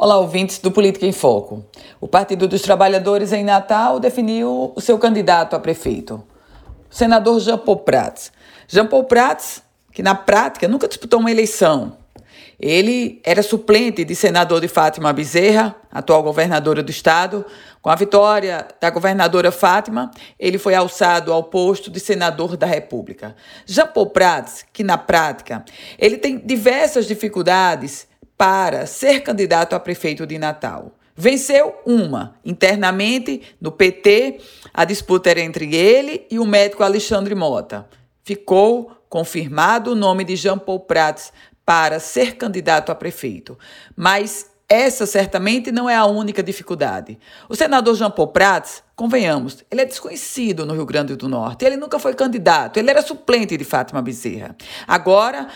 Olá, ouvintes do Política em Foco. O Partido dos Trabalhadores em Natal definiu o seu candidato a prefeito, o senador Jean Paul Prats. Jean Paul Prats, que na prática nunca disputou uma eleição. Ele era suplente de senador de Fátima Bezerra, atual governadora do estado. Com a vitória da governadora Fátima, ele foi alçado ao posto de senador da República. Jean Paul Prats, que na prática ele tem diversas dificuldades para ser candidato a prefeito de Natal. Venceu uma. Internamente, no PT, a disputa era entre ele e o médico Alexandre Mota. Ficou confirmado o nome de Jean Paul Prats para ser candidato a prefeito. Mas essa certamente não é a única dificuldade. O senador Jean Paul Prats, convenhamos, ele é desconhecido no Rio Grande do Norte. Ele nunca foi candidato, ele era suplente de Fátima Bezerra. Agora,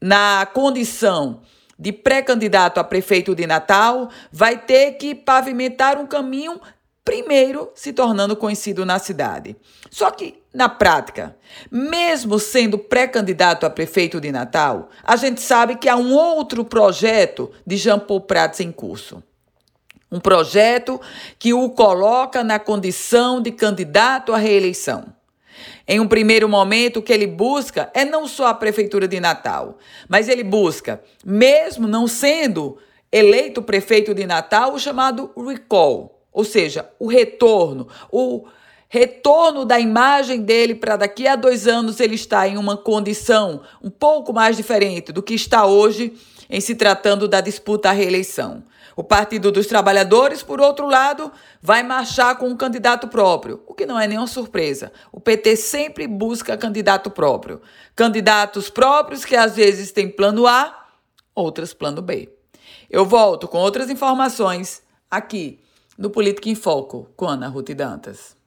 na condição de pré-candidato a prefeito de Natal, vai ter que pavimentar um caminho primeiro se tornando conhecido na cidade. Só que, na prática, mesmo sendo pré-candidato a prefeito de Natal, a gente sabe que há um outro projeto de Jean Paul Prats em curso. Um projeto que o coloca na condição de candidato à reeleição. Em um primeiro momento, o que ele busca é não só a prefeitura de Natal, mas ele busca, mesmo não sendo eleito prefeito de Natal, o chamado recall, ou seja, o retorno, o retorno da imagem dele para daqui a dois anos ele estar em uma condição um pouco mais diferente do que está hoje em se tratando da disputa à reeleição. O Partido dos Trabalhadores, por outro lado, vai marchar com um candidato próprio, o que não é nenhuma surpresa. O PT sempre busca candidato próprio. Candidatos próprios que às vezes têm plano A, outras plano B. Eu volto com outras informações aqui no Política em Foco com Ana Ruth Dantas.